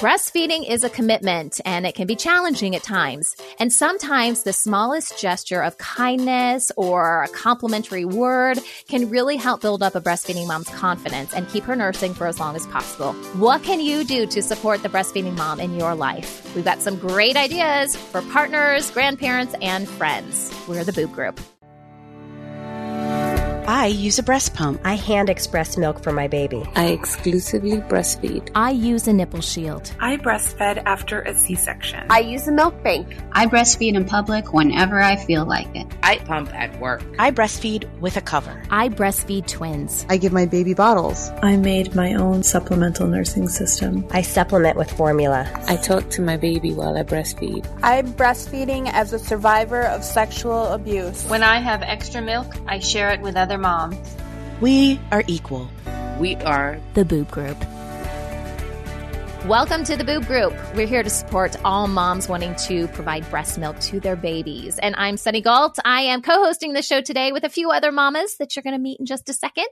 Breastfeeding is a commitment and it can be challenging at times. And sometimes the smallest gesture of kindness or a complimentary word can really help build up a breastfeeding mom's confidence and keep her nursing for as long as possible. What can you do to support the breastfeeding mom in your life? We've got some great ideas for partners, grandparents, and friends. We're the Boob Group. I use a breast pump. I hand express milk for my baby. I exclusively breastfeed. I use a nipple shield. I breastfed after a C section. I use a milk bank. I breastfeed in public whenever I feel like it. I pump at work. I breastfeed with a cover. I breastfeed twins. I give my baby bottles. I made my own supplemental nursing system. I supplement with formula. I talk to my baby while I breastfeed. I'm breastfeeding as a survivor of sexual abuse. When I have extra milk, I share it with other moms. We are equal. We are the Boob Group. Welcome to the Boob Group. We're here to support all moms wanting to provide breast milk to their babies. And I'm Sunny Gault. I am co hosting the show today with a few other mamas that you're going to meet in just a second.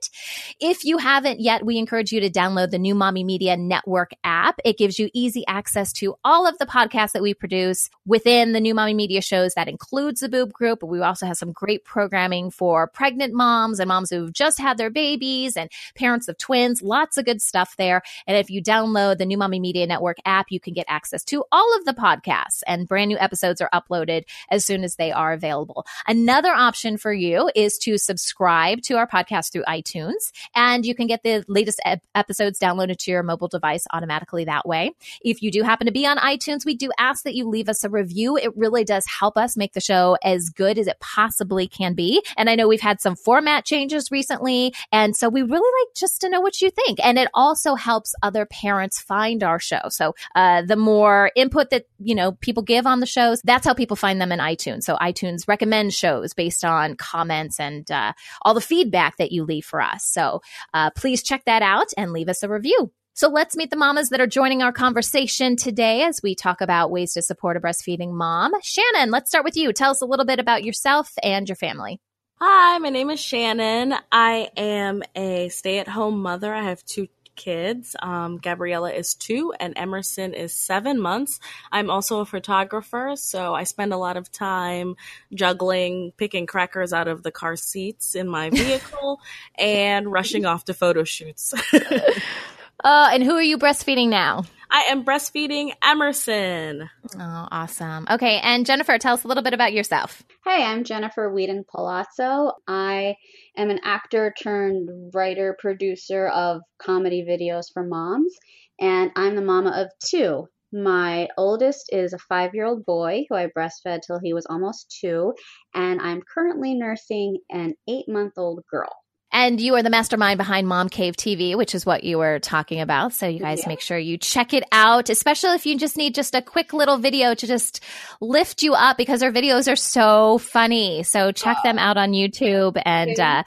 If you haven't yet, we encourage you to download the new Mommy Media Network app. It gives you easy access to all of the podcasts that we produce within the new Mommy Media shows. That includes the Boob Group, we also have some great programming for pregnant moms and moms who've just had their babies and parents of twins. Lots of good stuff there. And if you download the new Mommy Media Network app, you can get access to all of the podcasts and brand new episodes are uploaded as soon as they are available. Another option for you is to subscribe to our podcast through iTunes and you can get the latest ep- episodes downloaded to your mobile device automatically that way. If you do happen to be on iTunes, we do ask that you leave us a review. It really does help us make the show as good as it possibly can be. And I know we've had some format changes recently. And so we really like just to know what you think. And it also helps other parents find our show. So uh, the more input that you know people give on the shows, that's how people find them in iTunes. So iTunes recommends shows based on comments and uh, all the feedback that you leave for us. So uh, please check that out and leave us a review. So let's meet the mamas that are joining our conversation today as we talk about ways to support a breastfeeding mom. Shannon, let's start with you. Tell us a little bit about yourself and your family. Hi, my name is Shannon. I am a stay at home mother. I have two kids. Um, Gabriella is two and Emerson is seven months. I'm also a photographer, so I spend a lot of time juggling, picking crackers out of the car seats in my vehicle and rushing off to photo shoots. uh, and who are you breastfeeding now? I am breastfeeding Emerson. Oh, awesome. Okay. And Jennifer, tell us a little bit about yourself. Hey, I'm Jennifer Weedon Palazzo. I am an actor turned writer, producer of comedy videos for moms, and I'm the mama of two. My oldest is a five year old boy who I breastfed till he was almost two, and I'm currently nursing an eight month old girl. And you are the mastermind behind Mom Cave TV, which is what you were talking about. So you guys yeah. make sure you check it out, especially if you just need just a quick little video to just lift you up because our videos are so funny. So check oh. them out on YouTube and, uh,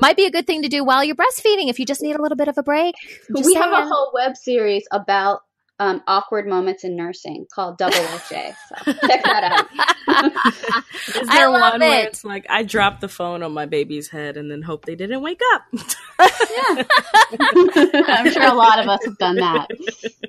might be a good thing to do while you're breastfeeding if you just need a little bit of a break. we saying. have a whole web series about um, awkward moments in nursing called Double OJ. So check that out. Is there one it. where it's like I drop the phone on my baby's head and then hope they didn't wake up? yeah, I'm sure a lot of us have done that.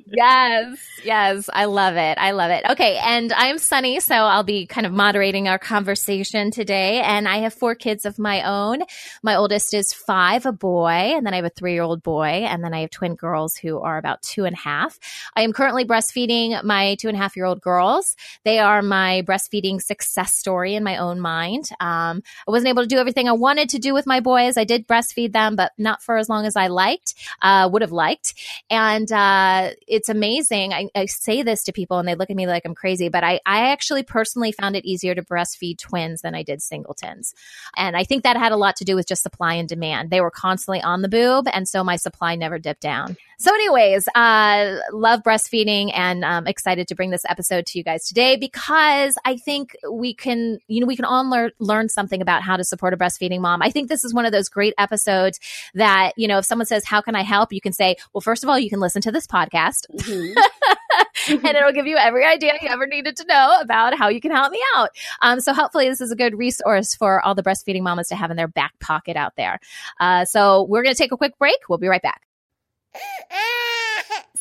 yes, yes, I love it. I love it. Okay, and I'm Sunny, so I'll be kind of moderating our conversation today. And I have four kids of my own. My oldest is five, a boy, and then I have a three year old boy, and then I have twin girls who are about two and a half. I am currently breastfeeding my two and a half year old girls. They are my breastfeeding success story in my own mind. Um, I wasn't able to do everything I wanted to do with my boys. I did breastfeed them, but not for as long as I liked, uh, would have liked. And uh, it's amazing. I, I, say this to people and they look at me like I'm crazy, but I, I actually personally found it easier to breastfeed twins than I did singletons. And I think that had a lot to do with just supply and demand. They were constantly on the boob. And so my supply never dipped down. So, anyways, uh, love breastfeeding and um, excited to bring this episode to you guys today because I think we can, you know, we can all learn learn something about how to support a breastfeeding mom. I think this is one of those great episodes that, you know, if someone says, How can I help? You can say, Well, first of all, you can listen to this podcast. Mm-hmm. and it'll give you every idea you ever needed to know about how you can help me out. Um, so hopefully this is a good resource for all the breastfeeding mamas to have in their back pocket out there. Uh, so we're going to take a quick break. We'll be right back.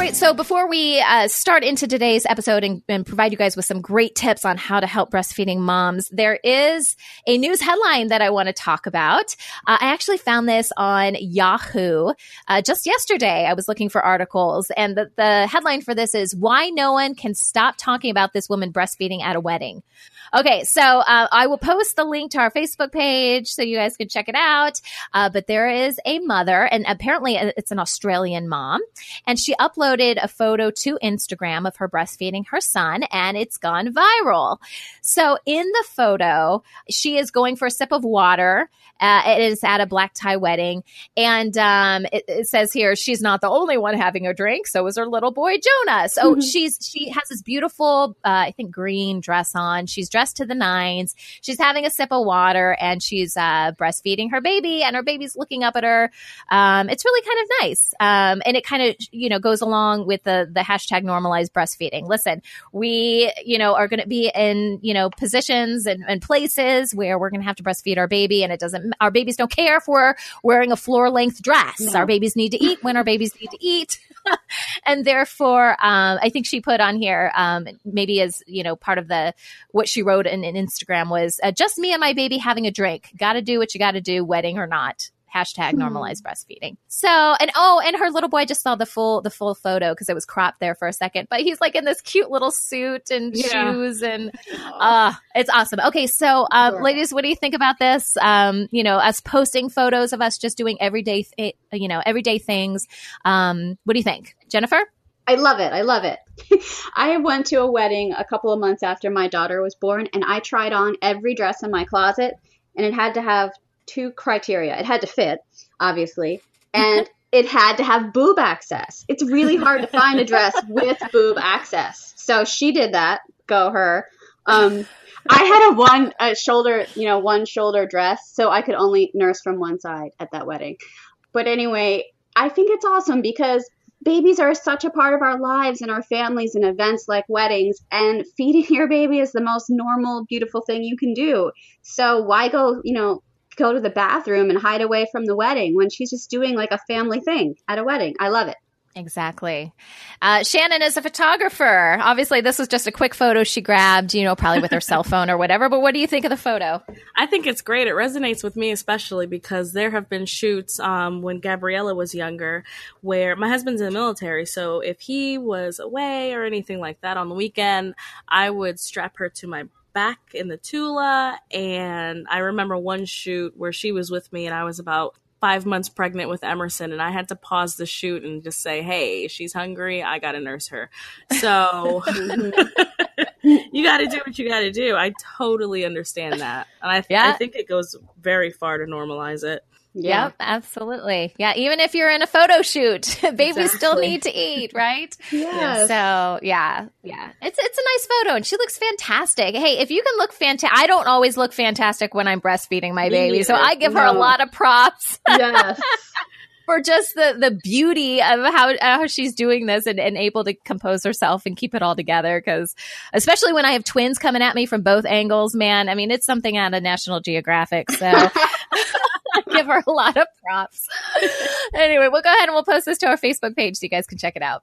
right, so before we uh, start into today's episode and, and, provide you guys with some great tips on how to help breastfeeding moms, there is a news headline that I want to talk about. Uh, I actually found this on Yahoo uh, just yesterday. I was looking for articles, and the, the headline for this is Why No One Can Stop Talking About This Woman Breastfeeding at a Wedding. Okay, so uh, I will post the link to our Facebook page so you guys can check it out. Uh, but there is a mother, and apparently uh, it's an Australian mom, and she uploaded a photo to Instagram of her breastfeeding her son, and it's gone viral. So in the photo, she is going for a sip of water. Uh, it is at a black tie wedding, and um, it, it, says here she's not the only one having a drink. So is her little boy Jonah. So mm-hmm. she's she has this beautiful, uh, I think, green dress on. She's dressed to the nines. She's having a sip of water and she's uh, breastfeeding her baby, and her baby's looking up at her. Um, it's really kind of nice, um, and it kind of you know goes along with the the hashtag normalized breastfeeding. Listen, we you know are going to be in you know positions and, and places where we're going to have to breastfeed our baby, and it doesn't. Our babies don't care if we're wearing a floor length dress. No. Our babies need to eat when our babies need to eat. and therefore, um, I think she put on here, um, maybe as you know, part of the what she wrote in, in Instagram was uh, just me and my baby having a drink. Got to do what you got to do, wedding or not hashtag hmm. normalized breastfeeding. So, and oh, and her little boy just saw the full the full photo because it was cropped there for a second, but he's like in this cute little suit and yeah. shoes, and uh it's awesome. Okay, so um, sure. ladies, what do you think about this? Um, you know, us posting photos of us just doing everyday, th- you know, everyday things. Um, what do you think, Jennifer? I love it. I love it. I went to a wedding a couple of months after my daughter was born, and I tried on every dress in my closet, and it had to have two criteria. It had to fit, obviously, and it had to have boob access. It's really hard to find a dress with boob access. So she did that. Go her. Um, I had a one a shoulder, you know, one shoulder dress, so I could only nurse from one side at that wedding. But anyway, I think it's awesome because babies are such a part of our lives and our families and events like weddings and feeding your baby is the most normal beautiful thing you can do so why go you know go to the bathroom and hide away from the wedding when she's just doing like a family thing at a wedding. I love it. Exactly. Uh, Shannon is a photographer. Obviously, this was just a quick photo she grabbed, you know, probably with her cell phone or whatever. But what do you think of the photo? I think it's great. It resonates with me, especially because there have been shoots um, when Gabriella was younger where my husband's in the military. So if he was away or anything like that on the weekend, I would strap her to my back in the Tula. And I remember one shoot where she was with me and I was about five months pregnant with Emerson, and I had to pause the shoot and just say, "Hey, she's hungry. I got to nurse her." So you got to do what you got to do. I totally understand that, and I, th- yeah. I think it goes very far to normalize it. Yeah. Yep, absolutely. Yeah, even if you're in a photo shoot, babies exactly. still need to eat, right? yeah. So, yeah, yeah. It's it's a nice photo and she looks fantastic. Hey, if you can look fantastic, I don't always look fantastic when I'm breastfeeding my baby, so I give no. her a lot of props. Yes. for just the the beauty of how how she's doing this and, and able to compose herself and keep it all together. Because especially when I have twins coming at me from both angles, man, I mean it's something out of National Geographic. So give her a lot of props. anyway, we'll go ahead and we'll post this to our Facebook page so you guys can check it out.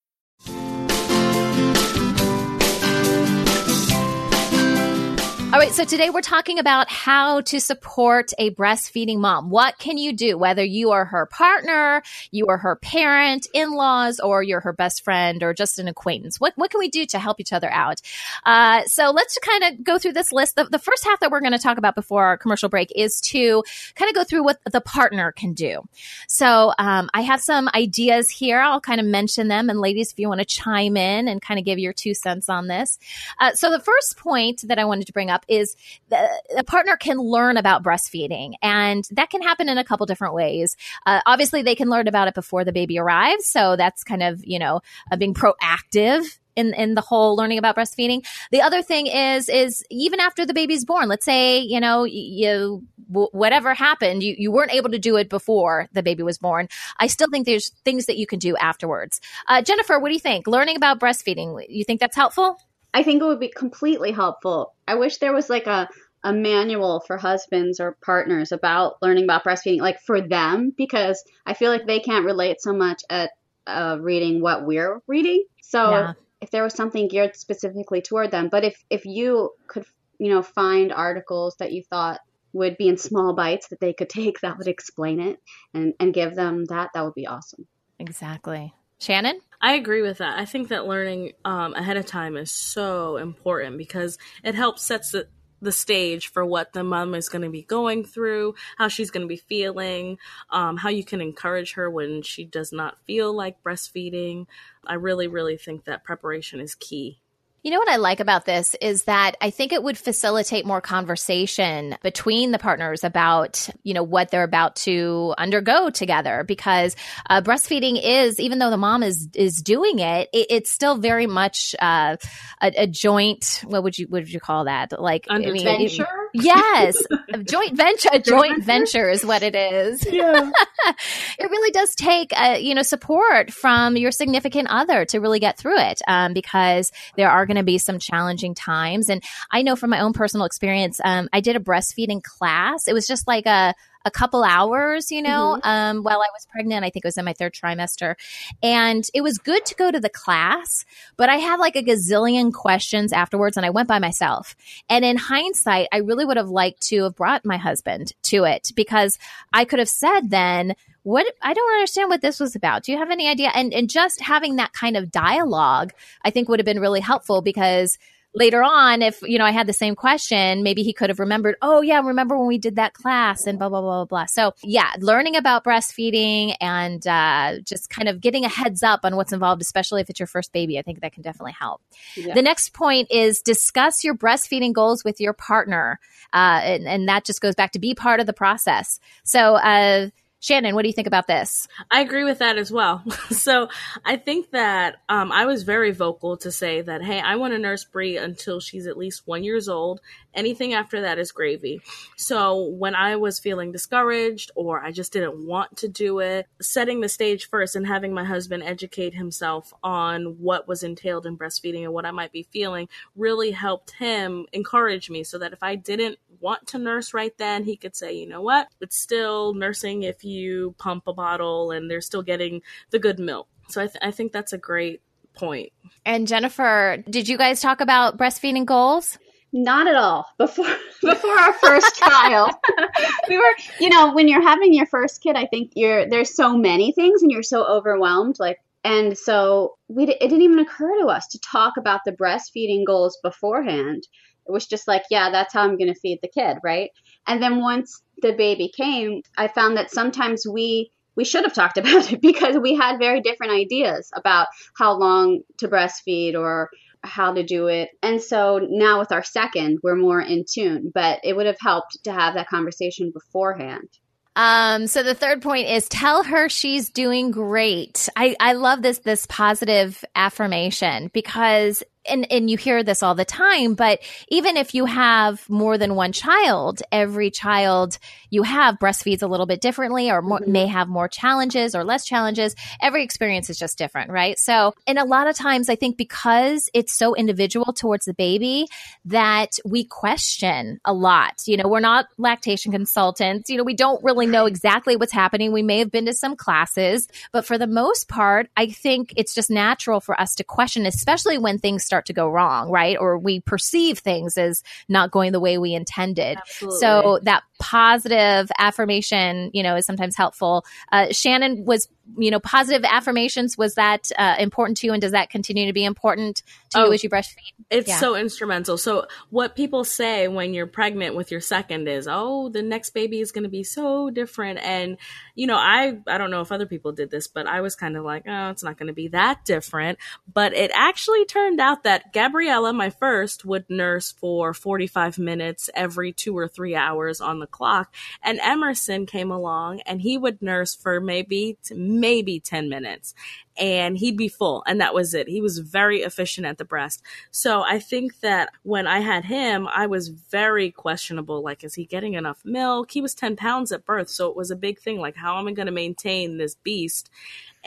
All right, so today we're talking about how to support a breastfeeding mom. What can you do, whether you are her partner, you are her parent, in laws, or you're her best friend or just an acquaintance? What, what can we do to help each other out? Uh, so let's kind of go through this list. The, the first half that we're going to talk about before our commercial break is to kind of go through what the partner can do. So um, I have some ideas here. I'll kind of mention them. And ladies, if you want to chime in and kind of give your two cents on this. Uh, so the first point that I wanted to bring up up is the, a partner can learn about breastfeeding, and that can happen in a couple different ways. Uh, obviously, they can learn about it before the baby arrives, so that's kind of you know uh, being proactive in in the whole learning about breastfeeding. The other thing is is even after the baby's born. Let's say you know you whatever happened, you you weren't able to do it before the baby was born. I still think there's things that you can do afterwards. Uh, Jennifer, what do you think? Learning about breastfeeding, you think that's helpful? I think it would be completely helpful. I wish there was like a a manual for husbands or partners about learning about breastfeeding, like for them, because I feel like they can't relate so much at uh, reading what we're reading. So yeah. if there was something geared specifically toward them, but if if you could, you know, find articles that you thought would be in small bites that they could take that would explain it and and give them that, that would be awesome. Exactly. Shannon? I agree with that. I think that learning um, ahead of time is so important because it helps sets the, the stage for what the mom is going to be going through, how she's going to be feeling, um, how you can encourage her when she does not feel like breastfeeding. I really, really think that preparation is key. You know what I like about this is that I think it would facilitate more conversation between the partners about, you know, what they're about to undergo together because uh, breastfeeding is, even though the mom is, is doing it, it it's still very much uh, a, a, joint, what would you, what would you call that? Like, I mean? Yes, a joint venture, a joint venture is what it is. Yeah. it really does take, uh, you know, support from your significant other to really get through it um, because there are going to be some challenging times. And I know from my own personal experience, um, I did a breastfeeding class. It was just like a, a couple hours, you know, mm-hmm. um, while I was pregnant. I think it was in my third trimester. And it was good to go to the class, but I had like a gazillion questions afterwards and I went by myself. And in hindsight, I really would have liked to have brought my husband to it because I could have said then, what I don't understand what this was about. Do you have any idea? And and just having that kind of dialogue, I think would have been really helpful because later on, if you know I had the same question, maybe he could have remembered. Oh yeah, remember when we did that class and blah blah blah blah blah. So yeah, learning about breastfeeding and uh, just kind of getting a heads up on what's involved, especially if it's your first baby, I think that can definitely help. Yeah. The next point is discuss your breastfeeding goals with your partner, uh, and, and, that just goes back to be part of the process. So. Uh, Shannon, what do you think about this? I agree with that as well. so I think that um, I was very vocal to say that, hey, I want to nurse Brie until she's at least one years old. Anything after that is gravy. So when I was feeling discouraged or I just didn't want to do it, setting the stage first and having my husband educate himself on what was entailed in breastfeeding and what I might be feeling really helped him encourage me so that if I didn't want to nurse right then, he could say, you know what, it's still nursing if you pump a bottle and they're still getting the good milk. So I, th- I think that's a great point. And Jennifer, did you guys talk about breastfeeding goals? Not at all. Before before our first child, we were, you know, when you're having your first kid, I think you're there's so many things and you're so overwhelmed. Like, and so we it didn't even occur to us to talk about the breastfeeding goals beforehand. It was just like, yeah, that's how I'm going to feed the kid, right? And then once the baby came, I found that sometimes we we should have talked about it because we had very different ideas about how long to breastfeed or how to do it. And so now with our second, we're more in tune, but it would have helped to have that conversation beforehand. Um, so the third point is tell her she's doing great. I, I love this, this positive affirmation because and and you hear this all the time but even if you have more than one child every child you have breastfeeds a little bit differently or more, mm-hmm. may have more challenges or less challenges. Every experience is just different right? So and a lot of times i think because it's so individual towards the baby that we question a lot. You know we're not lactation consultants. You know we don't really know exactly what's happening. We may have been to some classes but for the most part i think it's just natural for us to question especially when things start to go wrong, right? Or we perceive things as not going the way we intended. Absolutely. So that positive affirmation, you know, is sometimes helpful. Uh, Shannon was you know, positive affirmations, was that uh, important to you? And does that continue to be important to oh, you as you breastfeed? It's yeah. so instrumental. So, what people say when you're pregnant with your second is, oh, the next baby is going to be so different. And, you know, I, I don't know if other people did this, but I was kind of like, oh, it's not going to be that different. But it actually turned out that Gabriella, my first, would nurse for 45 minutes every two or three hours on the clock. And Emerson came along and he would nurse for maybe maybe 10 minutes and he'd be full and that was it. He was very efficient at the breast. So I think that when I had him, I was very questionable. Like, is he getting enough milk? He was 10 pounds at birth. So it was a big thing. Like, how am I going to maintain this beast?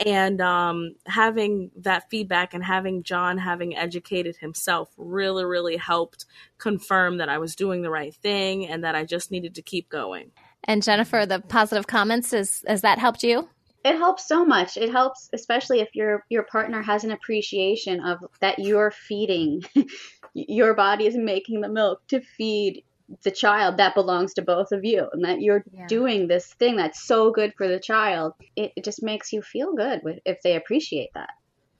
And um, having that feedback and having John having educated himself really, really helped confirm that I was doing the right thing and that I just needed to keep going. And Jennifer, the positive comments, is, has that helped you? It helps so much. It helps especially if your your partner has an appreciation of that you're feeding your body is making the milk to feed the child that belongs to both of you and that you're yeah. doing this thing that's so good for the child. It, it just makes you feel good if they appreciate that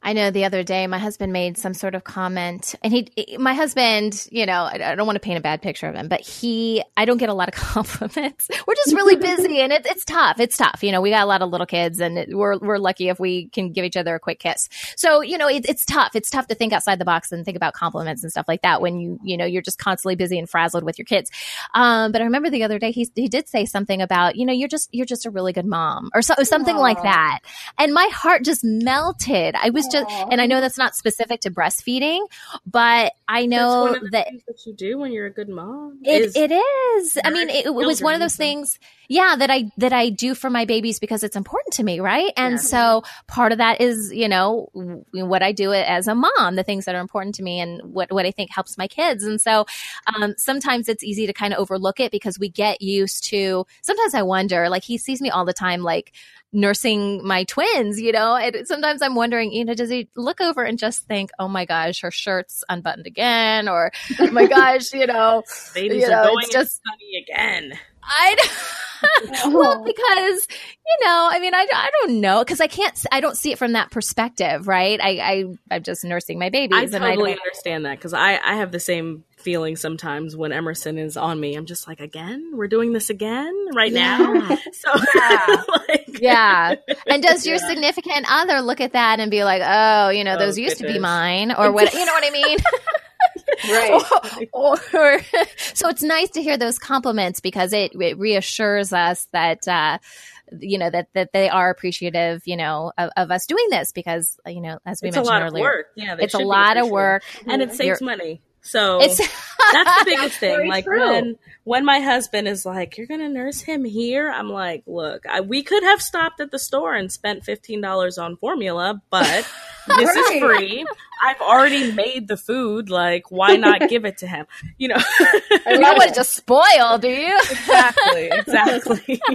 I know the other day my husband made some sort of comment, and he, my husband, you know, I, I don't want to paint a bad picture of him, but he, I don't get a lot of compliments. We're just really busy, and it, it's tough. It's tough. You know, we got a lot of little kids, and it, we're we're lucky if we can give each other a quick kiss. So you know, it, it's tough. It's tough to think outside the box and think about compliments and stuff like that when you you know you're just constantly busy and frazzled with your kids. Um, but I remember the other day he he did say something about you know you're just you're just a really good mom or so, something Aww. like that, and my heart just melted. I was just, and I know that's not specific to breastfeeding, but I know that, that you do when you're a good mom. It, it is. I mean, it, it was one of those things, yeah, that I that I do for my babies because it's important to me, right? And yeah. so part of that is, you know, what I do as a mom, the things that are important to me, and what what I think helps my kids. And so um, sometimes it's easy to kind of overlook it because we get used to. Sometimes I wonder, like he sees me all the time, like nursing my twins, you know, and sometimes I'm wondering, you know, does he look over and just think, oh my gosh, her shirt's unbuttoned again, or oh my gosh, you know, babies you know, are going just sunny again. I well oh. because you know I mean I, I don't know because I can't I don't see it from that perspective right? I, I I'm just nursing my babies I totally I understand that because I I have the same feeling sometimes when Emerson is on me. I'm just like again? We're doing this again? Right yeah. now? So yeah. like, yeah. And does your yeah. significant other look at that and be like oh you know those oh, used to be mine or what you know what I mean Right. or, or so it's nice to hear those compliments because it, it reassures us that uh, you know that that they are appreciative you know of, of, us doing this because you know as we it's mentioned a lot earlier of work yeah it's a lot of work and it saves money so it's that's the biggest thing. like true. when when my husband is like, "You're gonna nurse him here," I'm like, "Look, I, we could have stopped at the store and spent fifteen dollars on formula, but this right. is free. I've already made the food. Like, why not give it to him? You know, I don't want to just spoil, do you? exactly, exactly.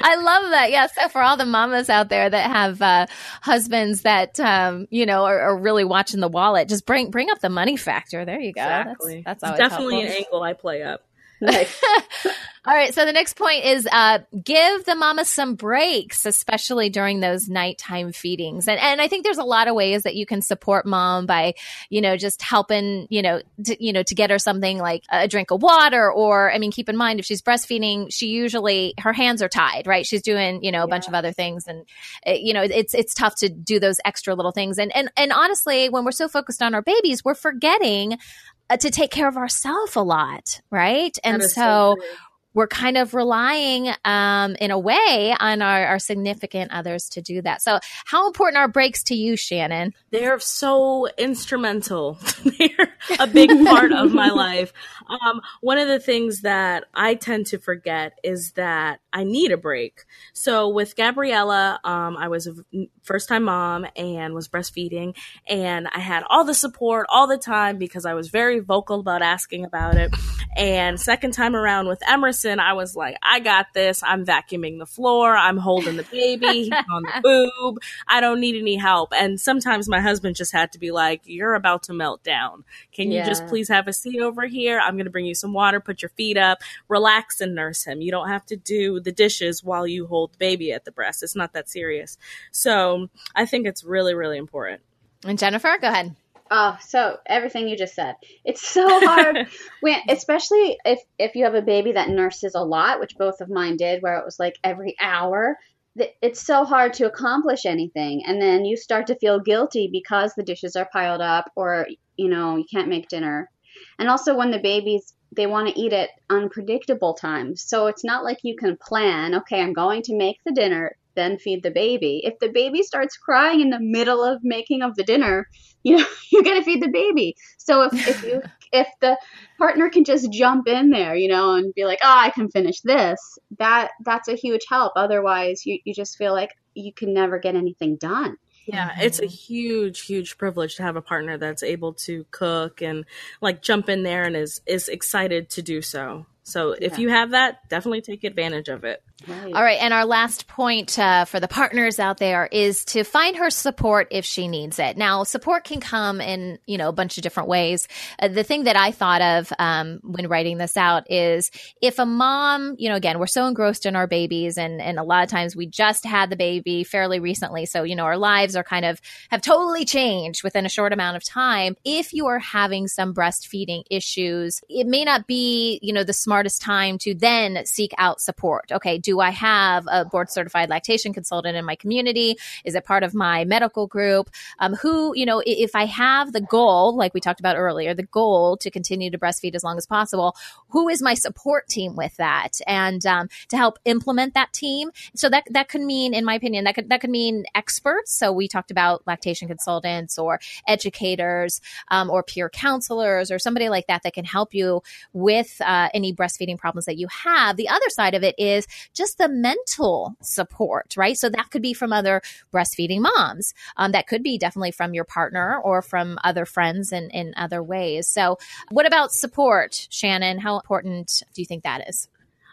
I love that. Yeah. So for all the mamas out there that have uh, husbands that um, you know are, are, really watching the wallet, just bring bring up the money factor. There you go. Exactly. That's, that's definitely helpful. an angle I play up. Nice. All right. So the next point is uh, give the mama some breaks, especially during those nighttime feedings. And and I think there's a lot of ways that you can support mom by, you know, just helping, you know, to, you know, to get her something like a drink of water. Or I mean, keep in mind if she's breastfeeding, she usually her hands are tied, right? She's doing, you know, a yeah. bunch of other things, and you know, it's it's tough to do those extra little things. And and and honestly, when we're so focused on our babies, we're forgetting uh, to take care of ourselves a lot, right? And so, so we're kind of relying um, in a way on our, our, significant others to do that. So, how important are breaks to you, Shannon? They're so instrumental. They're a big part of my life. Um, one of the things that I tend to forget is that I need a break. So, with Gabriella, um, I was a first time mom and was breastfeeding, and I had all the support all the time because I was very vocal about asking about it. And second time around with Emerson, I was like, I got this. I'm vacuuming the floor. I'm holding the baby on the boob. I don't need any help. And sometimes my husband just had to be like, You're about to melt down. Can you just please have a seat over here? I'm going to bring you some water, put your feet up, relax and nurse him. You don't have to do the dishes while you hold the baby at the breast. It's not that serious. So I think it's really, really important. And Jennifer, go ahead. Oh, so everything you just said. It's so hard when especially if if you have a baby that nurses a lot, which both of mine did where it was like every hour. It's so hard to accomplish anything and then you start to feel guilty because the dishes are piled up or you know, you can't make dinner. And also when the babies they want to eat at unpredictable times. So it's not like you can plan, okay, I'm going to make the dinner then feed the baby. If the baby starts crying in the middle of making of the dinner, you know, you're gonna feed the baby. So if, if you if the partner can just jump in there, you know, and be like, oh, I can finish this, that that's a huge help. Otherwise you, you just feel like you can never get anything done. Yeah, mm-hmm. it's a huge, huge privilege to have a partner that's able to cook and like jump in there and is is excited to do so. So if yeah. you have that, definitely take advantage of it. Right. All right. And our last point uh, for the partners out there is to find her support if she needs it. Now, support can come in, you know, a bunch of different ways. Uh, the thing that I thought of um, when writing this out is if a mom, you know, again, we're so engrossed in our babies and, and a lot of times we just had the baby fairly recently. So, you know, our lives are kind of have totally changed within a short amount of time. If you are having some breastfeeding issues, it may not be, you know, the smartest time to then seek out support. Okay. Do do I have a board certified lactation consultant in my community? Is it part of my medical group? Um, who, you know, if I have the goal, like we talked about earlier, the goal to continue to breastfeed as long as possible, who is my support team with that? And um, to help implement that team. So that that could mean, in my opinion, that could that could mean experts. So we talked about lactation consultants or educators um, or peer counselors or somebody like that that can help you with uh, any breastfeeding problems that you have. The other side of it is just just the mental support, right? So that could be from other breastfeeding moms. Um, that could be definitely from your partner or from other friends and in other ways. So, what about support, Shannon? How important do you think that is?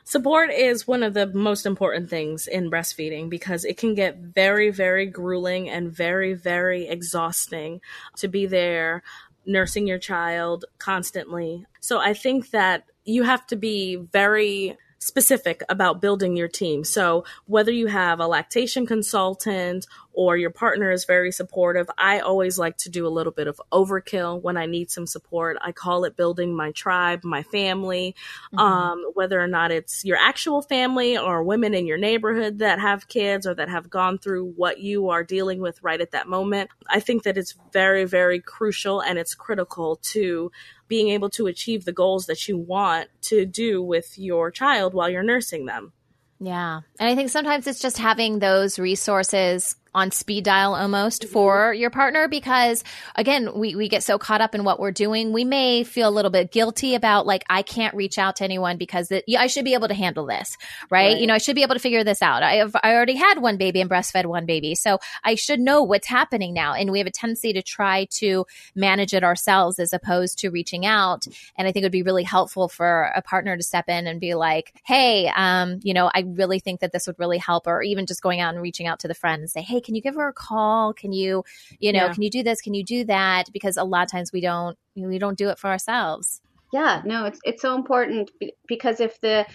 Support is one of the most important things in breastfeeding because it can get very, very grueling and very, very exhausting to be there nursing your child constantly. So I think that you have to be very specific about building your team. So whether you have a lactation consultant or your partner is very supportive, I always like to do a little bit of overkill when I need some support. I call it building my tribe, my family, mm-hmm. um, whether or not it's your actual family or women in your neighborhood that have kids or that have gone through what you are dealing with right at that moment. I think that it's very, very crucial and it's critical to being able to achieve the goals that you want to do with your child while you're nursing them. Yeah. And I think sometimes it's just having those resources on speed dial almost for your partner because again we, we get so caught up in what we're doing we may feel a little bit guilty about like i can't reach out to anyone because it, i should be able to handle this right? right? you know i should be able to figure this out i have i already had one baby and breastfed one baby so i should know what's happening now and we have a tendency to try to manage it ourselves as opposed to reaching out and i think it would be really helpful for a partner to step in and be like hey um you know i really think that this would really help or even just going out and reaching out to the friend and say hey can you give her a call? Can you, you know, yeah. can you do this? Can you do that? Because a lot of times we don't, we don't do it for ourselves. Yeah, no, it's it's so important because if the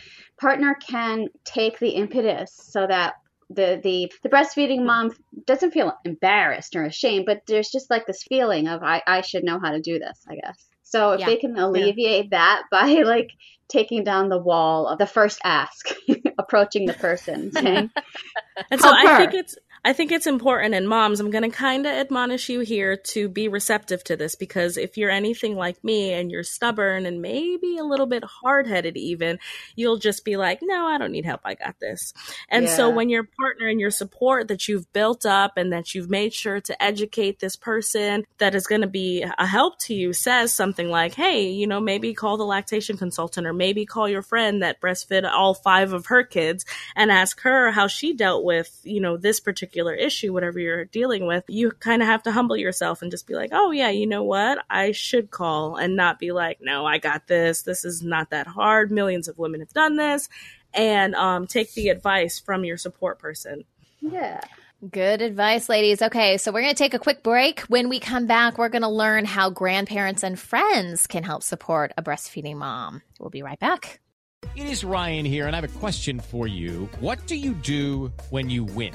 partner can take the impetus so that the the the breastfeeding mom doesn't feel embarrassed or ashamed, but there's just like this feeling of I I should know how to do this, I guess. So if yeah. they can alleviate yeah. that by like taking down the wall of the first ask, approaching the person, saying, and so I think it's I think it's important, and moms, I'm going to kind of admonish you here to be receptive to this because if you're anything like me and you're stubborn and maybe a little bit hard headed, even, you'll just be like, no, I don't need help. I got this. And yeah. so when your partner and your support that you've built up and that you've made sure to educate this person that is going to be a help to you says something like, hey, you know, maybe call the lactation consultant or maybe call your friend that breastfed all five of her kids and ask her how she dealt with, you know, this particular particular issue, whatever you're dealing with, you kind of have to humble yourself and just be like, oh, yeah, you know what? I should call and not be like, no, I got this. This is not that hard. Millions of women have done this. And um, take the advice from your support person. Yeah. Good advice, ladies. Okay, so we're going to take a quick break. When we come back, we're going to learn how grandparents and friends can help support a breastfeeding mom. We'll be right back. It is Ryan here, and I have a question for you. What do you do when you win?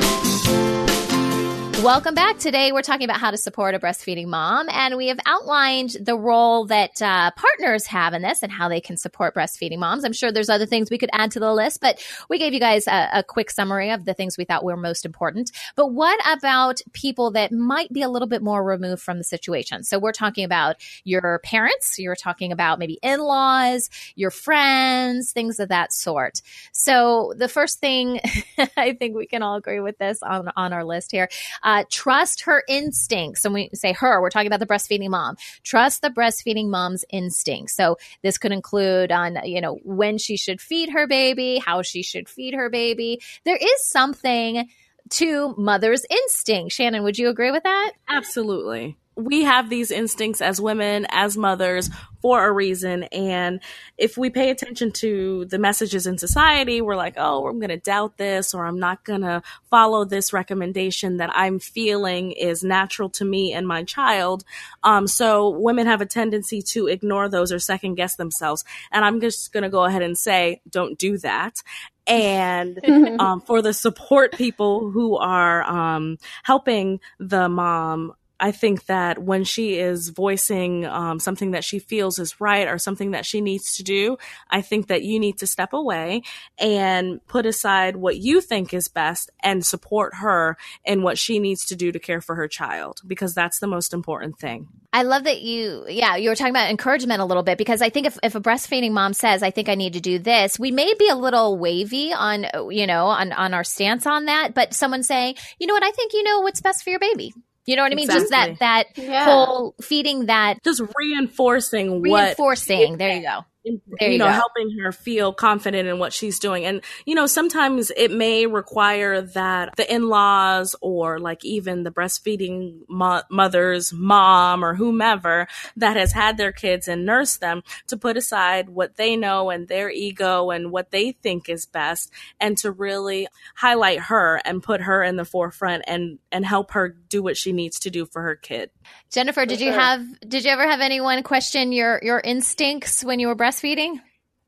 Welcome back. Today, we're talking about how to support a breastfeeding mom, and we have outlined the role that uh, partners have in this and how they can support breastfeeding moms. I'm sure there's other things we could add to the list, but we gave you guys a, a quick summary of the things we thought were most important. But what about people that might be a little bit more removed from the situation? So, we're talking about your parents, you're talking about maybe in laws, your friends, things of that sort. So, the first thing I think we can all agree with this on, on our list here. Uh, uh, trust her instincts. And we say her, we're talking about the breastfeeding mom. Trust the breastfeeding mom's instincts. So this could include on, you know, when she should feed her baby, how she should feed her baby. There is something to mother's instinct. Shannon, would you agree with that? Absolutely we have these instincts as women, as mothers, for a reason. And if we pay attention to the messages in society, we're like, oh, I'm going to doubt this, or I'm not going to follow this recommendation that I'm feeling is natural to me and my child. Um, so women have a tendency to ignore those or second guess themselves. And I'm just going to go ahead and say, don't do that and um, for the support people who are um, helping the mom I think that when she is voicing um, something that she feels is right or something that she needs to do, I think that you need to step away and put aside what you think is best and support her in what she needs to do to care for her child because that's the most important thing. I love that you, yeah, you were talking about encouragement a little bit because I think if, if a breastfeeding mom says, I think I need to do this, we may be a little wavy on, you know, on, on our stance on that. But someone saying, you know what, I think you know what's best for your baby. You know what I mean? Exactly. Just that that yeah. whole feeding that just reinforcing reinforcing. What, there you go. You, you know go. helping her feel confident in what she's doing and you know sometimes it may require that the in-laws or like even the breastfeeding mo- mother's mom or whomever that has had their kids and nursed them to put aside what they know and their ego and what they think is best and to really highlight her and put her in the forefront and and help her do what she needs to do for her kid Jennifer, did you have did you ever have anyone question your your instincts when you were breastfeeding?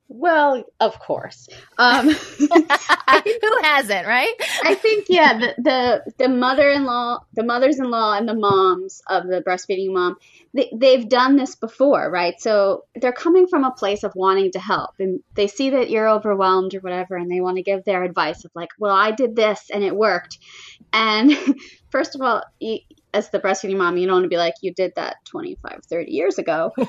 Well, of course. Um, Who hasn't, right? I think yeah, the the, the mother-in-law, the mothers-in-law, and the moms of the breastfeeding mom, they, they've done this before, right? So they're coming from a place of wanting to help, and they see that you're overwhelmed or whatever, and they want to give their advice of like, well, I did this and it worked. And first of all, you, as the breastfeeding mom, you don't want to be like, you did that 25, 30 years ago. my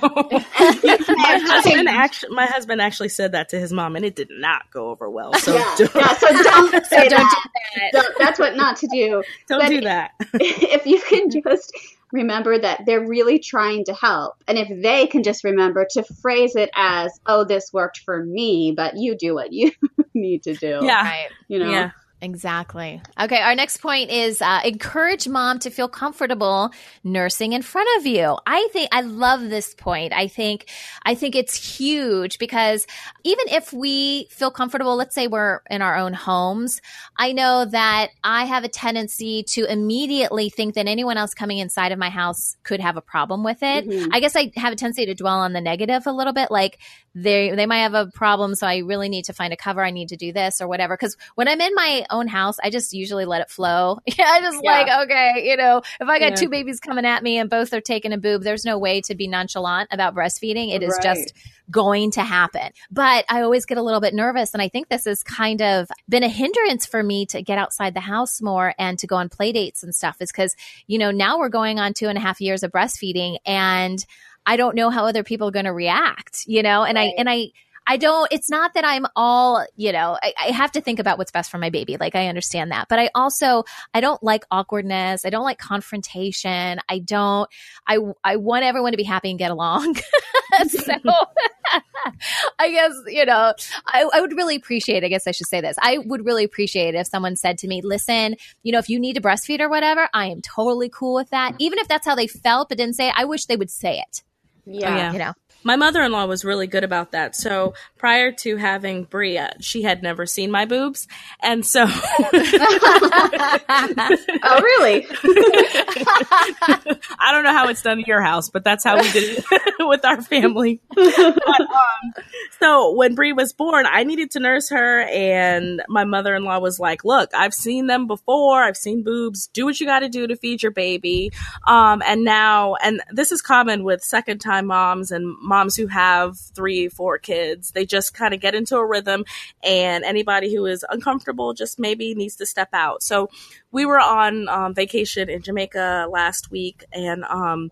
husband actually my husband actually said that to his mom and it did not go over well so yeah, don't, yeah, so don't say don't that. do that. Don't- that's what not to do. don't But do that if you can just remember that they're really trying to help, and if they can just remember to phrase it as, "Oh, this worked for me, but you do what you need to do." yeah Right. you know. yeah Exactly. Okay, our next point is uh, encourage mom to feel comfortable nursing in front of you. I think I love this point. I think I think it's huge because even if we feel comfortable, let's say we're in our own homes, I know that I have a tendency to immediately think that anyone else coming inside of my house could have a problem with it. Mhm. I guess I have a tendency to dwell on the negative a little bit, like they they might have a problem, so I really need to find a cover. I need to do this or whatever. Because when I'm in my own house, I just usually let it flow. Yeah, I just Yeah. like okay, you know, if I got Yeah. two babies coming at me and both are taking a boob, there's no way to be nonchalant about breastfeeding. It is Right. just going to happen. But I always get a little bit nervous. And I think this has kind of been a hindrance for me to get outside the house more and to go on play dates and stuff is because, you know, now we're going on two and a half years of breastfeeding and I don't know how other people are going to react, you know, and I, and I, I don't, it's not that I'm all, you know, I, I have to think about what's best for my baby. Like, I understand that. But I also, I don't like awkwardness. I don't like confrontation. I don't, I, I want everyone to be happy and get along. so I guess, you know, I, I would really appreciate, I guess I should say this. I would really appreciate if someone said to me, listen, you know, if you need to breastfeed or whatever, I am totally cool with that. Mm-hmm. Even if that's how they felt, but didn't say it, I wish they would say it. Yeah. Oh, yeah. You know, My mother-in-law was really good about that. So prior to having Bria, she had never seen my boobs, and so oh, really? I don't know how it's done at your house, but that's how we did it with our family. But, um, so when Brie was born, I needed to nurse her, and my mother-in-law was like, "Look, I've seen them before. I've seen boobs. Do what you got to do to feed your baby." Um, and now, and this is common with second-time moms and moms who have three, four kids. They just kind of get into a rhythm, and anybody who is uncomfortable just maybe needs to step out. So we were on um, vacation in Jamaica last week, and um,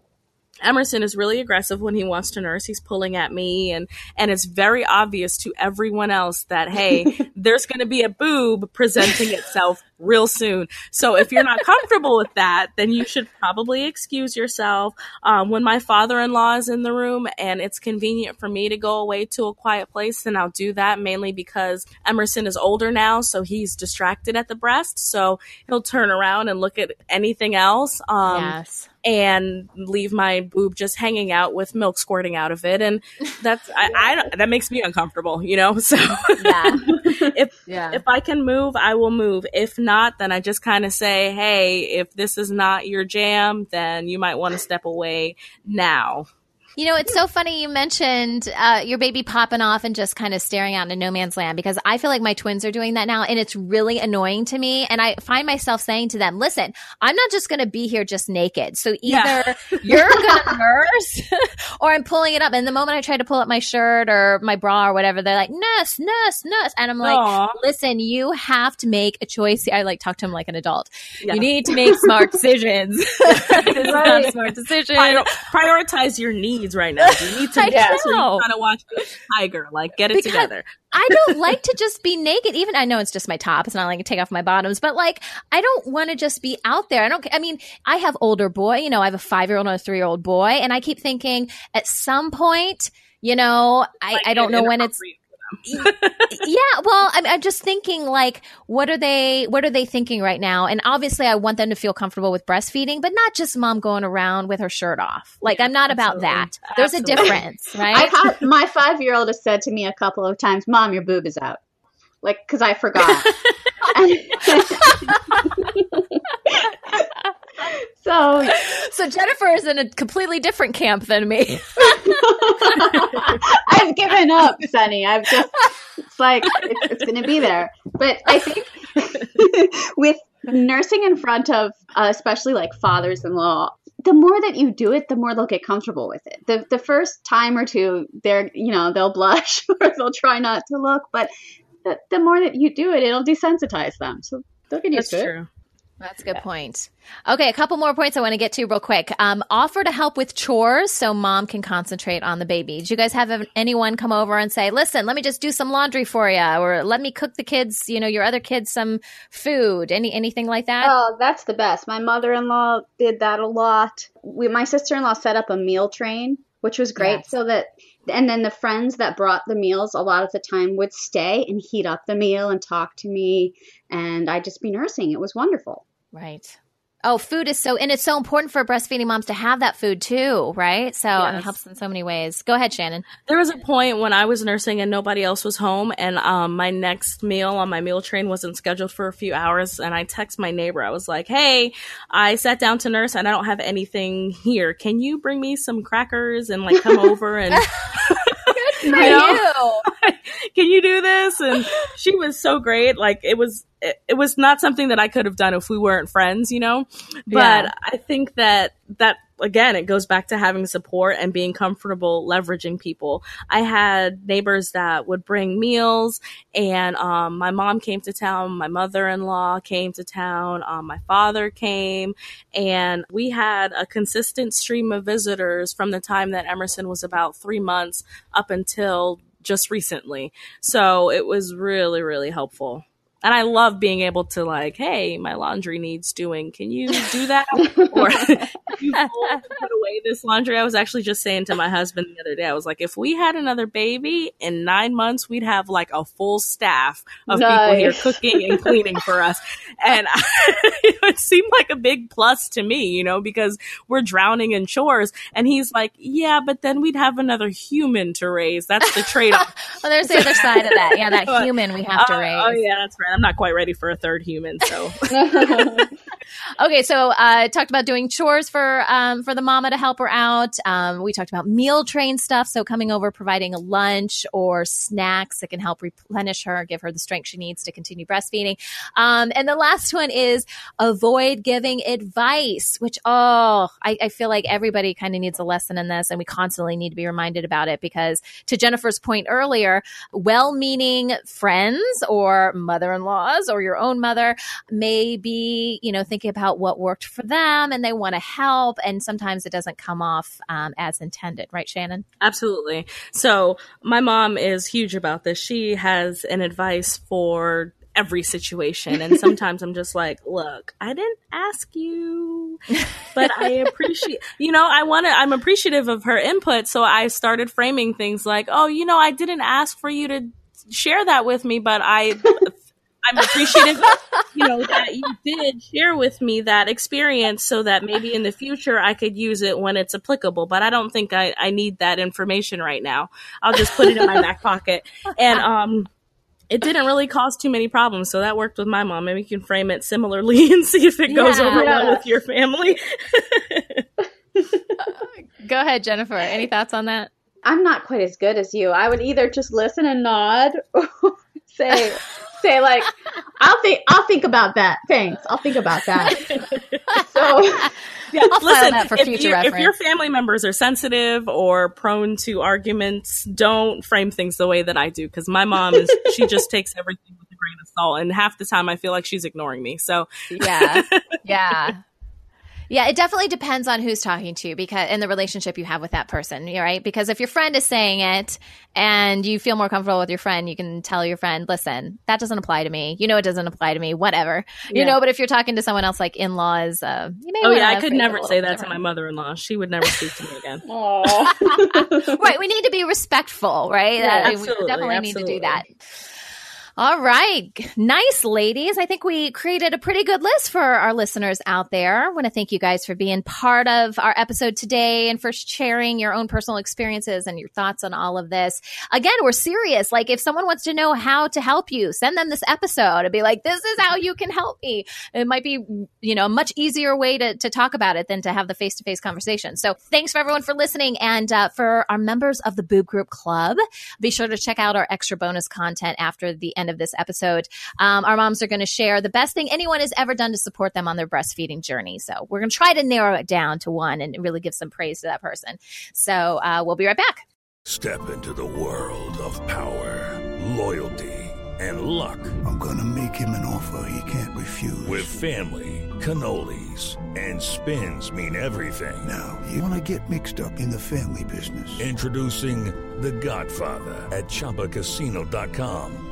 Emerson is really aggressive when he wants to nurse. He's pulling at me, and and it's very obvious to everyone else that hey, there's going to be a boob presenting itself real soon. So if you're not comfortable with that, then you should probably excuse yourself. Um, when my father-in-law is in the room and it's convenient for me to go away to a quiet place, then I'll do that. Mainly because Emerson is older now, so he's distracted at the breast, so he'll turn around and look at anything else. Um, yes. and leave my boob just hanging out with milk squirting out of it and that's I, I that makes me uncomfortable you know so Yeah. if Yeah. if i can move i will move if not then i just kind of say hey if this is not your jam then you might want to step away now You know, it's so funny you mentioned uh, your baby popping off and just kind of staring out into no man's land because I feel like my twins are doing that now and it's really annoying to me. And I find myself saying to them, listen, I'm not just going to be here just naked. So either you're going to nurse or I'm pulling it up. And the moment I try to pull up my shirt or my bra or whatever, they're like, nurse, nurse, nurse. And I'm like, Aw. listen, you have to make a choice. I like talk to him like an adult. Yeah. You need to make smart decisions. this is not a smart decision. Prior- prioritize your needs right now you need to or know. trying to watch tiger like get it Because- together I don't like to just be naked. Even I know it's just my top. It's not like I take off my bottoms, but like I don't want to just be out there. I don't. I mean, I have older boy. You know, I have a five year old and a three year old boy, and I keep thinking at some point You know, I, I don't know when it's yeah well I'm, I'm just thinking like what are they what are they thinking right now? And obviously i want them to feel comfortable with breastfeeding but not just mom going around with her shirt off. Like i'm not about that. There's a difference right? I've my five year old has said to me a couple of times mom your boob is out. Like because i forgot so so jennifer is in a completely different camp than me. I've given up sunny. I've just it's like it's, it's gonna be there. But i think with nursing in front of uh, especially like fathers-in-law the more that you do it the more they'll get comfortable with it. The, the first time or two they're you know they'll blush or they'll try not to look but the, the more that you do it it'll desensitize them. So they'll get used That's to true. it That's a good point. Okay, a couple more points I want to get to real quick. Um, offer to help with chores so mom can concentrate on the baby. Did you guys have anyone come over and say, "Listen, let me just do some laundry for you," or "Let me cook the kids, you know, your other kids some food"? Any anything like that? Oh, that's the best. My mother-in-law did that a lot. We, my sister-in-law set up a meal train, which was great, Yes. so that and then the friends that brought the meals a lot of the time would stay and heat up the meal and talk to me, and I'd just be nursing. It was wonderful. Right. Oh, food is so, and it's so important for breastfeeding moms to have that food too, right? So mean, it helps in so many ways. Go ahead, Shannon. There was a point when I was nursing and nobody else was home, and um, my next meal on my meal train wasn't scheduled for a few hours. And I text my neighbor. I was like, "Hey, I sat down to nurse and I don't have anything here. Can you bring me some crackers and like come over and Know? can you do this?" And she was so great. Like it was, it, it was not something that I could have done if we weren't friends, you know. But Yeah. I think that that again, it goes back to having support and being comfortable leveraging people. I had neighbors that would bring meals, and um, my mom came to town, my mother in law came to town, um, my father came, and we had a consistent stream of visitors from the time that Emerson was about three months up until just recently. So it was really, really helpful. And I love being able to like, hey, my laundry needs doing. Can you do that? or you put away this laundry. I was actually just saying to my husband the other day, I was like, if we had another baby in nine months, we'd have like a full staff of people here cooking and cleaning for us. And it seemed like a big plus to me, you know, because we're drowning in chores. And he's like, yeah, but then we'd have another human to raise. That's the trade off. Well, there's the other side of that. Yeah, that human we have to Uh, raise. Oh yeah, that's right. I'm not quite ready for a third human, so Okay, so uh, talked about doing chores for um, for the mama to help her out. Um, we talked about meal train stuff, so coming over, providing a lunch or snacks that can help replenish her, give her the strength she needs to continue breastfeeding. Um, and the last one is avoid giving advice, which oh, I, I feel like everybody kind of needs a lesson in this, and we constantly need to be reminded about it because, to Jennifer's point earlier, well-meaning friends or mother-in-laws or your own mother may be, you know, thinking about what worked for them and they want to help. And sometimes it doesn't come off um, as intended, right, Shannon? Absolutely. So my mom is huge about this. She has an advice for every situation. And sometimes I'm just like, look, I didn't ask you, but I appreciate, you know, I want to, I'm appreciative of her input. So I started framing things like, oh, you know, I didn't ask for you to share that with me, but I, I'm appreciative, you know, that you did share with me that experience so that maybe in the future I could use it when it's applicable. But I don't think I, I need that information right now. I'll just put it in my back pocket. And, um, it didn't really cause too many problems, so that worked with my mom. Maybe you can frame it similarly and see if it goes Yeah. over well with your family. Go ahead, Jennifer. Any thoughts on that? I'm not quite as good as you. I would either just listen and nod or say say like I'll think I'll think about that. Thanks. I'll think about that. so Yeah, I'll file listen, that for if, future you- if your family members are sensitive or prone to arguments, don't frame things the way that I do because my mom is she just takes everything with a grain of salt, and half the time I feel like she's ignoring me. So Yeah. Yeah. Yeah, it definitely depends on who's talking to you because in the relationship you have with that person, right? Because if your friend is saying it and you feel more comfortable with your friend, you can tell your friend, "Listen, that doesn't apply to me. You know, it doesn't apply to me. Whatever, you know." But if you're talking to someone else, like in-laws, uh, you may. Oh yeah, I could phrase it a never say bit that to my mother-in-law. She would never speak to me again. right. We need to be respectful, right? Yeah, That- we absolutely, definitely need to do that. All right. Nice, ladies. I think we created a pretty good list for our listeners out there. I want to thank you guys for being part of our episode today and for sharing your own personal experiences and your thoughts on all of this. Again, we're serious. Like, if someone wants to know how to help you, send them this episode and be like, this is how you can help me. It might be, you know, a much easier way to, to talk about it than to have the face to face conversation. So thanks for everyone for listening. And uh, for our members of the Boob Group Club, be sure to check out our extra bonus content after the end of this episode. Um, our moms are going to share the best thing anyone has ever done to support them on their breastfeeding journey. So we're going to try to narrow it down to one and really give some praise to that person. So uh, we'll be right back. Step into the world of power, loyalty, and luck. I'm gonna make him an offer he can't refuse. With family, cannolis, and spins mean everything. Now, you wanna get mixed up in the family business. Introducing The Godfather at ChumbaCasino.com.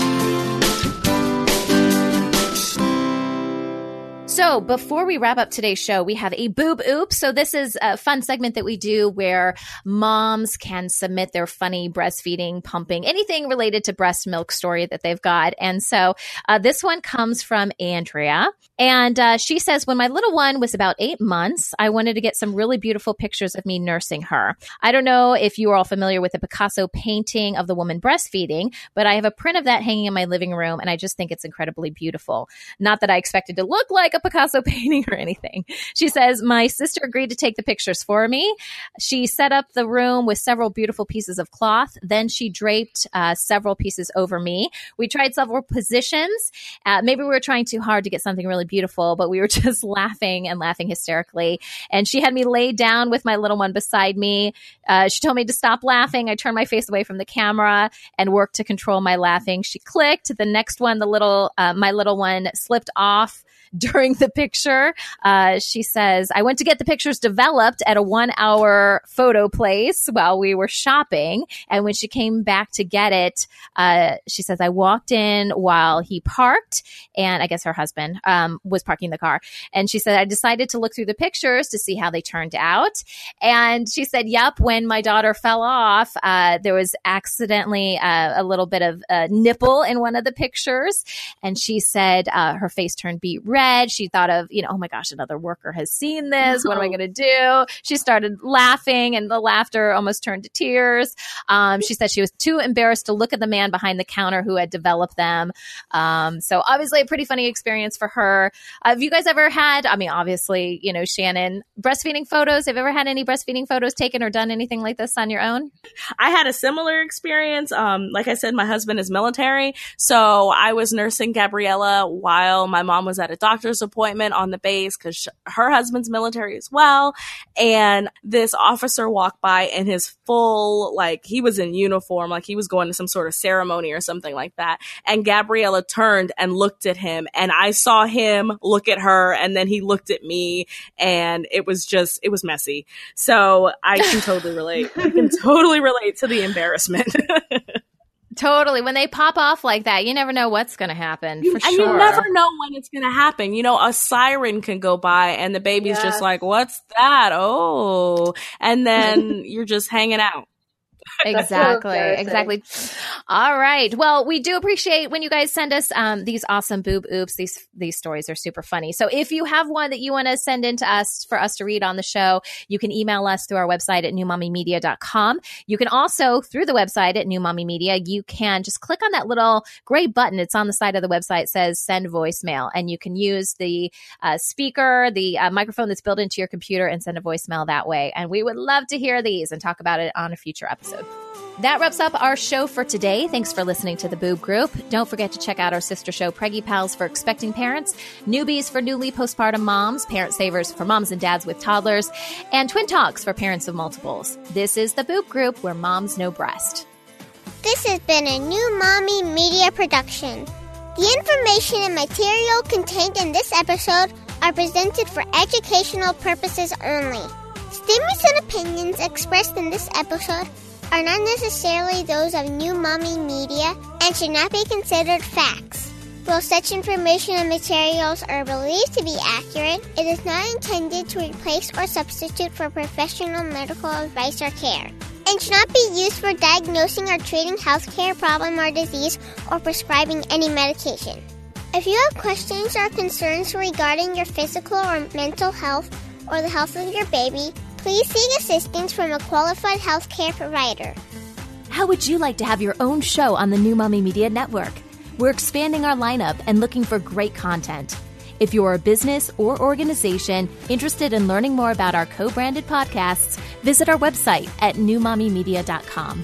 So before we wrap up today's show, we have a boob oops. So this is a fun segment that we do where moms can submit their funny breastfeeding, pumping, anything related to breast milk story that they've got. And so uh, this one comes from Andrea. And uh, she says, when my little one was about eight months, I wanted to get some really beautiful pictures of me nursing her. I don't know if you are all familiar with the Picasso painting of the woman breastfeeding, but I have a print of that hanging in my living room, and I just think it's incredibly beautiful. Not that I expected to look like a Picasso painting or anything. She says, My sister agreed to take the pictures for me. She set up the room with several beautiful pieces of cloth. Then she draped uh, several pieces over me. We tried several positions. Uh, maybe we were trying too hard to get something really beautiful, but we were just laughing and laughing hysterically. And she had me lay down with my little one beside me. Uh, she told me to stop laughing. I turned my face away from the camera and worked to control my laughing. She clicked. The next one, the little, uh, my little one slipped off during the picture. Uh, she says, I went to get the pictures developed at a one hour photo place while we were shopping. And when she came back to get it, uh, she says, I walked in while he parked and I guess her husband, um, was parking the car. And she said, I decided to look through the pictures to see how they turned out. And she said, Yep, when my daughter fell off, uh, there was accidentally uh, a little bit of a nipple in one of the pictures. And she said, uh, her face turned beet red. She thought of, you know, oh my gosh, another worker has seen this. What am I going to do? She started laughing and the laughter almost turned to tears. Um, she said she was too embarrassed to look at the man behind the counter who had developed them. Um, so obviously a pretty funny experience for her. Have you guys ever had, I mean, obviously, you know, Shannon, breastfeeding photos? Have you ever had any breastfeeding photos taken or done anything like this on your own? I had a similar experience. Um, like I said, my husband is military, so I was nursing Gabriella while my mom was at a doctor's appointment on the base because sh- her husband's military as well. And this officer walked by in his full, like he was in uniform, like he was going to some sort of ceremony or something like that. And Gabriella turned and looked at him, and I saw him look at her, and then he looked at me, and it was just, it was messy. So I can totally relate. I can totally relate to the embarrassment. Totally. When they pop off like that, you never know what's going to happen. For and sure. you never know when it's going to happen. You know, a siren can go by and the baby's Yes. just like, what's that? Oh. And then you're just hanging out. exactly exactly. All right. Well we do appreciate when you guys send us um, these awesome boob oops. These these stories are super funny. So if you have one that you want to send in to us for us to read on the show you can email us through our website at newmommymedia.com you can also through the website at new mommy media you can just click on that little gray button. It's on the side of the website. Says send voicemail. And you can use the uh, speaker the uh, microphone that's built into your computer and send a voicemail that way. And we would love to hear these and talk about it on a future episode episode. That wraps up our show for today. Thanks for listening to the Boob Group. Don't forget to check out our sister show, Preggy Pals, for expecting parents, Newbies for newly postpartum moms, Parent Savers for moms and dads with toddlers, and Twin Talks for parents of multiples. This is the Boob Group, where moms know breast. This has been a new Mommy Media production. The information and material contained in this episode are presented for educational purposes only. Statements and opinions expressed in this episode are not necessarily those of New Mommy Media and should not be considered facts. While such information and materials are believed to be accurate, it is not intended to replace or substitute for professional medical advice or care, and should not be used for diagnosing or treating healthcare problem or disease or prescribing any medication. If you have questions or concerns regarding your physical or mental health or the health of your baby, please seek assistance from a qualified healthcare provider. How would you like to have your own show on the New Mommy Media Network? We're expanding our lineup and looking for great content. If you're a business or organization interested in learning more about our co branded podcasts, visit our website at newmommymedia.com.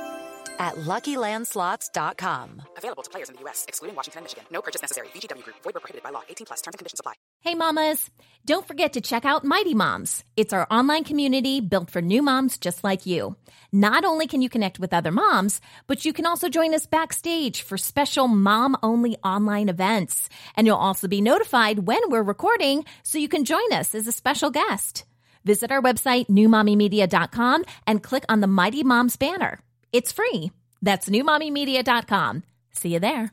at LuckyLandSlots.com. Available to players in the U.S., excluding Washington and Michigan. No purchase necessary. VGW Group. Void where prohibited by law. 18 plus. Terms and conditions apply. Hey, mamas. Don't forget to check out Mighty Moms. It's our online community built for new moms just like you. Not only can you connect with other moms, but you can also join us backstage for special mom-only online events. And you'll also be notified when we're recording so you can join us as a special guest. Visit our website, newmommymedia.com, and click on the Mighty Moms banner. It's free. That's newmommymedia.com. See you there.